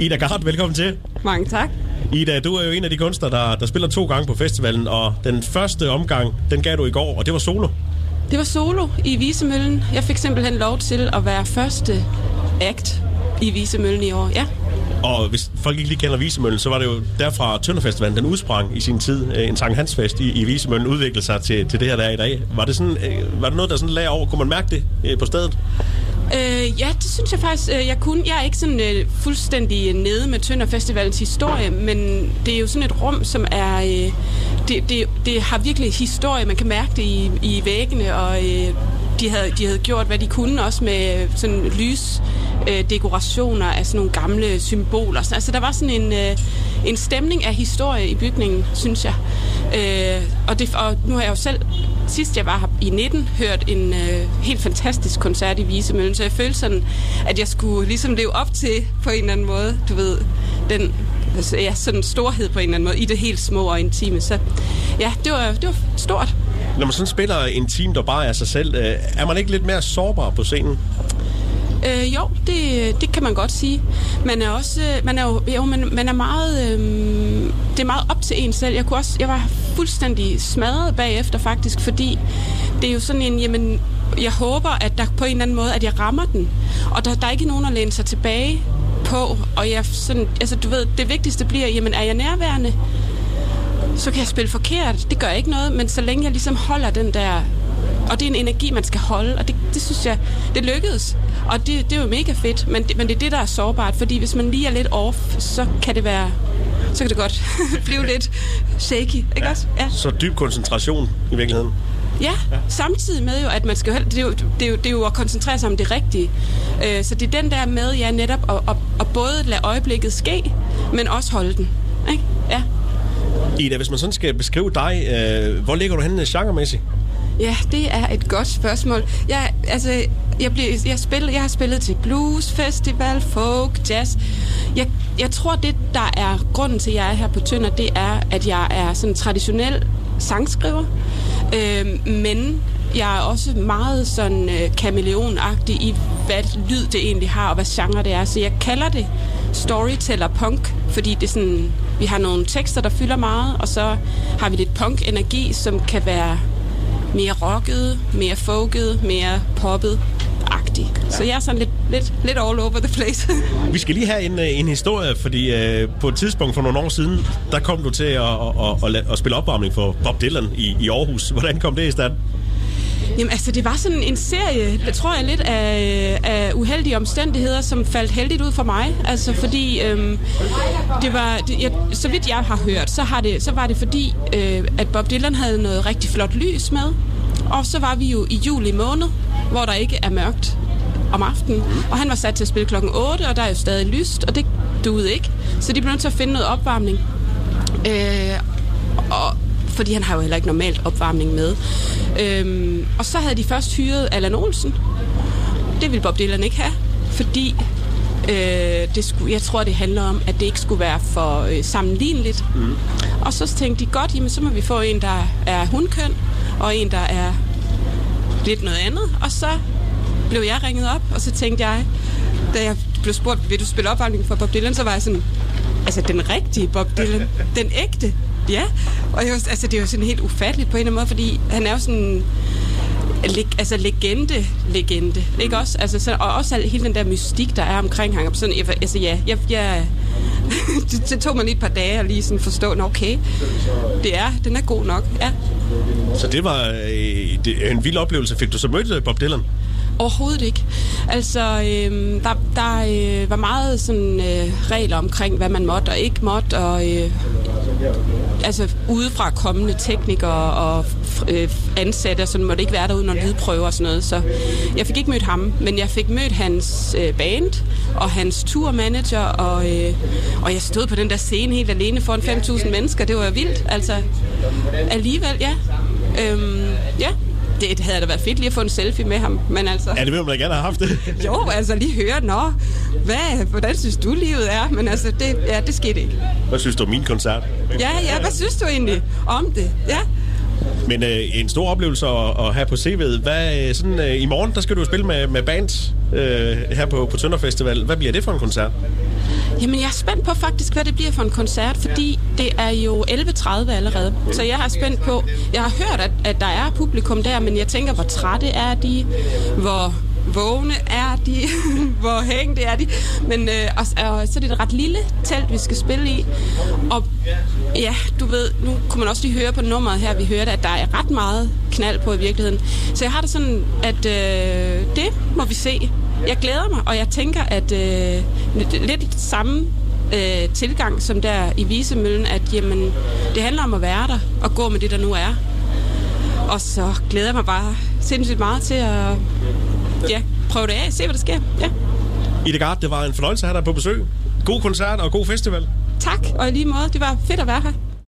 Ida Gart, velkommen til. Mange tak. Ida, du er jo en af de kunstnere, der, der spiller to gange på festivalen, og den første omgang, den gav du i går, og det var solo. Det var solo i Visemøllen. Jeg fik simpelthen lov til at være første act i Visemøllen i år, ja. Og hvis folk ikke lige kender Visemøllen, så var det jo derfra Tønderfestivalen, den udsprang i sin tid. Øh, En Sankt Hans fest i, i Visemøllen udviklede sig til, til det her, der er i dag. Var det, sådan, øh, var det noget, der sådan lag over? Kunne man mærke det øh, på stedet? Øh, ja, det synes jeg faktisk, øh, jeg kunne. Jeg er ikke sådan øh, fuldstændig øh, nede med Tønder Festivalens historie, men det er jo sådan et rum, som er... Øh, det, det, det har virkelig historie. Man kan mærke det i, i væggene, og øh, de, havde, de havde gjort, hvad de kunne, også med øh, sådan lys øh, dekorationer af sådan nogle gamle symboler. Så, Altså, der var sådan en, øh, en stemning af historie i bygningen, synes jeg. Øh, og, det, og nu har jeg jo selv, sidst jeg var her i 19, hørt en øh, helt fantastisk koncert i Visemøllen, så jeg følte sådan, at jeg skulle ligesom leve op til på en eller anden måde, du ved, den altså, ja, sådan storhed på en eller anden måde, i det helt små og intime. Så ja, det var, det var stort. Når man sådan spiller en team, der bare er sig selv, øh, er man ikke lidt mere sårbar på scenen? Øh, jo, det, det kan man godt sige. Man er også, øh, man er jo, jo man, man er meget, øh, det er meget op til en selv. Jeg kunne også, jeg var fuldstændig smadret bagefter faktisk, fordi det er jo sådan en, jamen, jeg håber, at der på en eller anden måde, at jeg rammer den. Og der, der er ikke nogen at læne sig tilbage på, og jeg sådan, altså du ved, det vigtigste bliver, jamen er jeg nærværende, så kan jeg spille forkert. Det gør ikke noget, men så længe jeg ligesom holder den der... Og det er en energi, man skal holde, og det, det synes jeg, det lykkedes. Og det, det er jo mega fedt, men det, men det er det, der er sårbart, fordi hvis man lige er lidt off, så kan det være... Så kan det godt blive lidt shaky, ikke ja. også? Ja. Så dyb koncentration i virkeligheden. Ja, samtidig med jo, at man skal... Det er jo, det er jo, det er jo at koncentrere sig om det rigtige. Øh, så det er den der med, ja, netop at, at, at både lade øjeblikket ske, men også holde den. Ikke? Ja. Ida, hvis man sådan skal beskrive dig, øh, hvor ligger du henne genremæssigt? Ja, det er et godt spørgsmål. Jeg, altså, jeg, bliver, jeg, spiller, jeg har spillet til blues, festival, folk, jazz. Jeg, jeg tror, det der er grunden til, at jeg er her på Tønder, det er, at jeg er sådan traditionel sangskriver. Øh, men jeg er også meget sådan øh, kameleonagtig i, hvad lyd det egentlig har, og hvad genre det er. Så jeg kalder det storyteller punk, fordi det er sådan, vi har nogle tekster, der fylder meget, og så har vi lidt punk-energi, som kan være mere rocket, mere folket, mere poppet agtig. Ja. Så jeg er sådan lidt, lidt, lidt all over the place. Vi skal lige have en, øh, en historie, fordi øh, på et tidspunkt for nogle år siden, der kom du til at, at, at, at, at spille opvarmning for Bob Dylan i, i Aarhus. Hvordan kom det i stand? Jamen altså, det var sådan en serie, jeg tror jeg lidt af, af uheldige omstændigheder, som faldt heldigt ud for mig. Altså fordi, øhm, det var, det, jeg, så vidt jeg har hørt, så, har det, så var det fordi, øh, at Bob Dylan havde noget rigtig flot lys med. Og så var vi jo i juli måned, hvor der ikke er mørkt om aftenen. Og han var sat til at spille klokken 8, og der er jo stadig lyst, og det duede ikke. Så de blev nødt til at finde noget opvarmning. Øh, og fordi han har jo heller ikke normalt opvarmning med. Øhm, og så havde de først hyret Allan Olsen. Det ville Bob Dylan ikke have, fordi øh, det skulle, jeg tror, det handler om, at det ikke skulle være for øh, sammenligneligt. Mm. Og så tænkte de, godt, jamen, så må vi få en, der er hundkøn, og en, der er lidt noget andet. Og så blev jeg ringet op, og så tænkte jeg, da jeg blev spurgt, vil du spille opvarmning for Bob Dylan, så var jeg sådan, altså den rigtige Bob Dylan, den ægte. Ja, og jeg, altså, det er jo sådan helt ufatteligt på en eller anden måde, fordi han er jo sådan leg, altså legende, legende, mm. ikke også? Altså, så, og også al, hele den der mystik, der er omkring ham. Sådan, altså ja, jeg, jeg det, det, tog mig lige et par dage at lige sådan forstå, at okay, det er, den er god nok, ja. Så det var øh, det, en vild oplevelse. Fik du så mødt øh, Bob Dylan? Overhovedet ikke. Altså, øh, der, der øh, var meget sådan øh, regler omkring, hvad man måtte og ikke måtte, og øh, altså udefra kommende teknikere og øh, ansatte, så måtte ikke være der uden at lydprøve og sådan noget. Så jeg fik ikke mødt ham, men jeg fik mødt hans øh, band og hans tourmanager, og, øh, og jeg stod på den der scene helt alene foran 5.000 mennesker. Det var vildt, altså alligevel, ja. Øhm, ja, det havde da været fedt lige at få en selfie med ham, men altså... Ja, det vil man da gerne have haft det. jo, altså lige høre, nå, hvad, hvordan synes du livet er? Men altså, det, ja, det skete ikke. Hvad synes du om min koncert? Ja, ja, hvad synes du egentlig om det? Ja. Men øh, en stor oplevelse at, at have på CV'et. Hvad, øh, sådan, øh, I morgen, der skal du spille med, med band øh, her på, på Tønder Festival. Hvad bliver det for en koncert? Jamen, jeg er spændt på faktisk, hvad det bliver for en koncert, fordi det er jo 11.30 allerede. Så jeg er spændt på... Jeg har hørt, at, at der er publikum der, men jeg tænker, hvor trætte er de? Hvor vågne er de? hvor hængte er de? Men øh, og, og, så er det et ret lille telt, vi skal spille i. Og ja, du ved, nu kunne man også lige høre på nummeret her, vi hørte, at der er ret meget knald på i virkeligheden. Så jeg har det sådan, at øh, det må vi se. Jeg glæder mig, og jeg tænker, at øh, lidt samme øh, tilgang som der i Visemøllen, at jamen, det handler om at være der og gå med det, der nu er. Og så glæder jeg mig bare sindssygt meget til at ja, prøve det af, se hvad der sker. Ja. Ida Gard, det var en fornøjelse at have dig på besøg. God koncert og god festival. Tak, og i lige måde. Det var fedt at være her.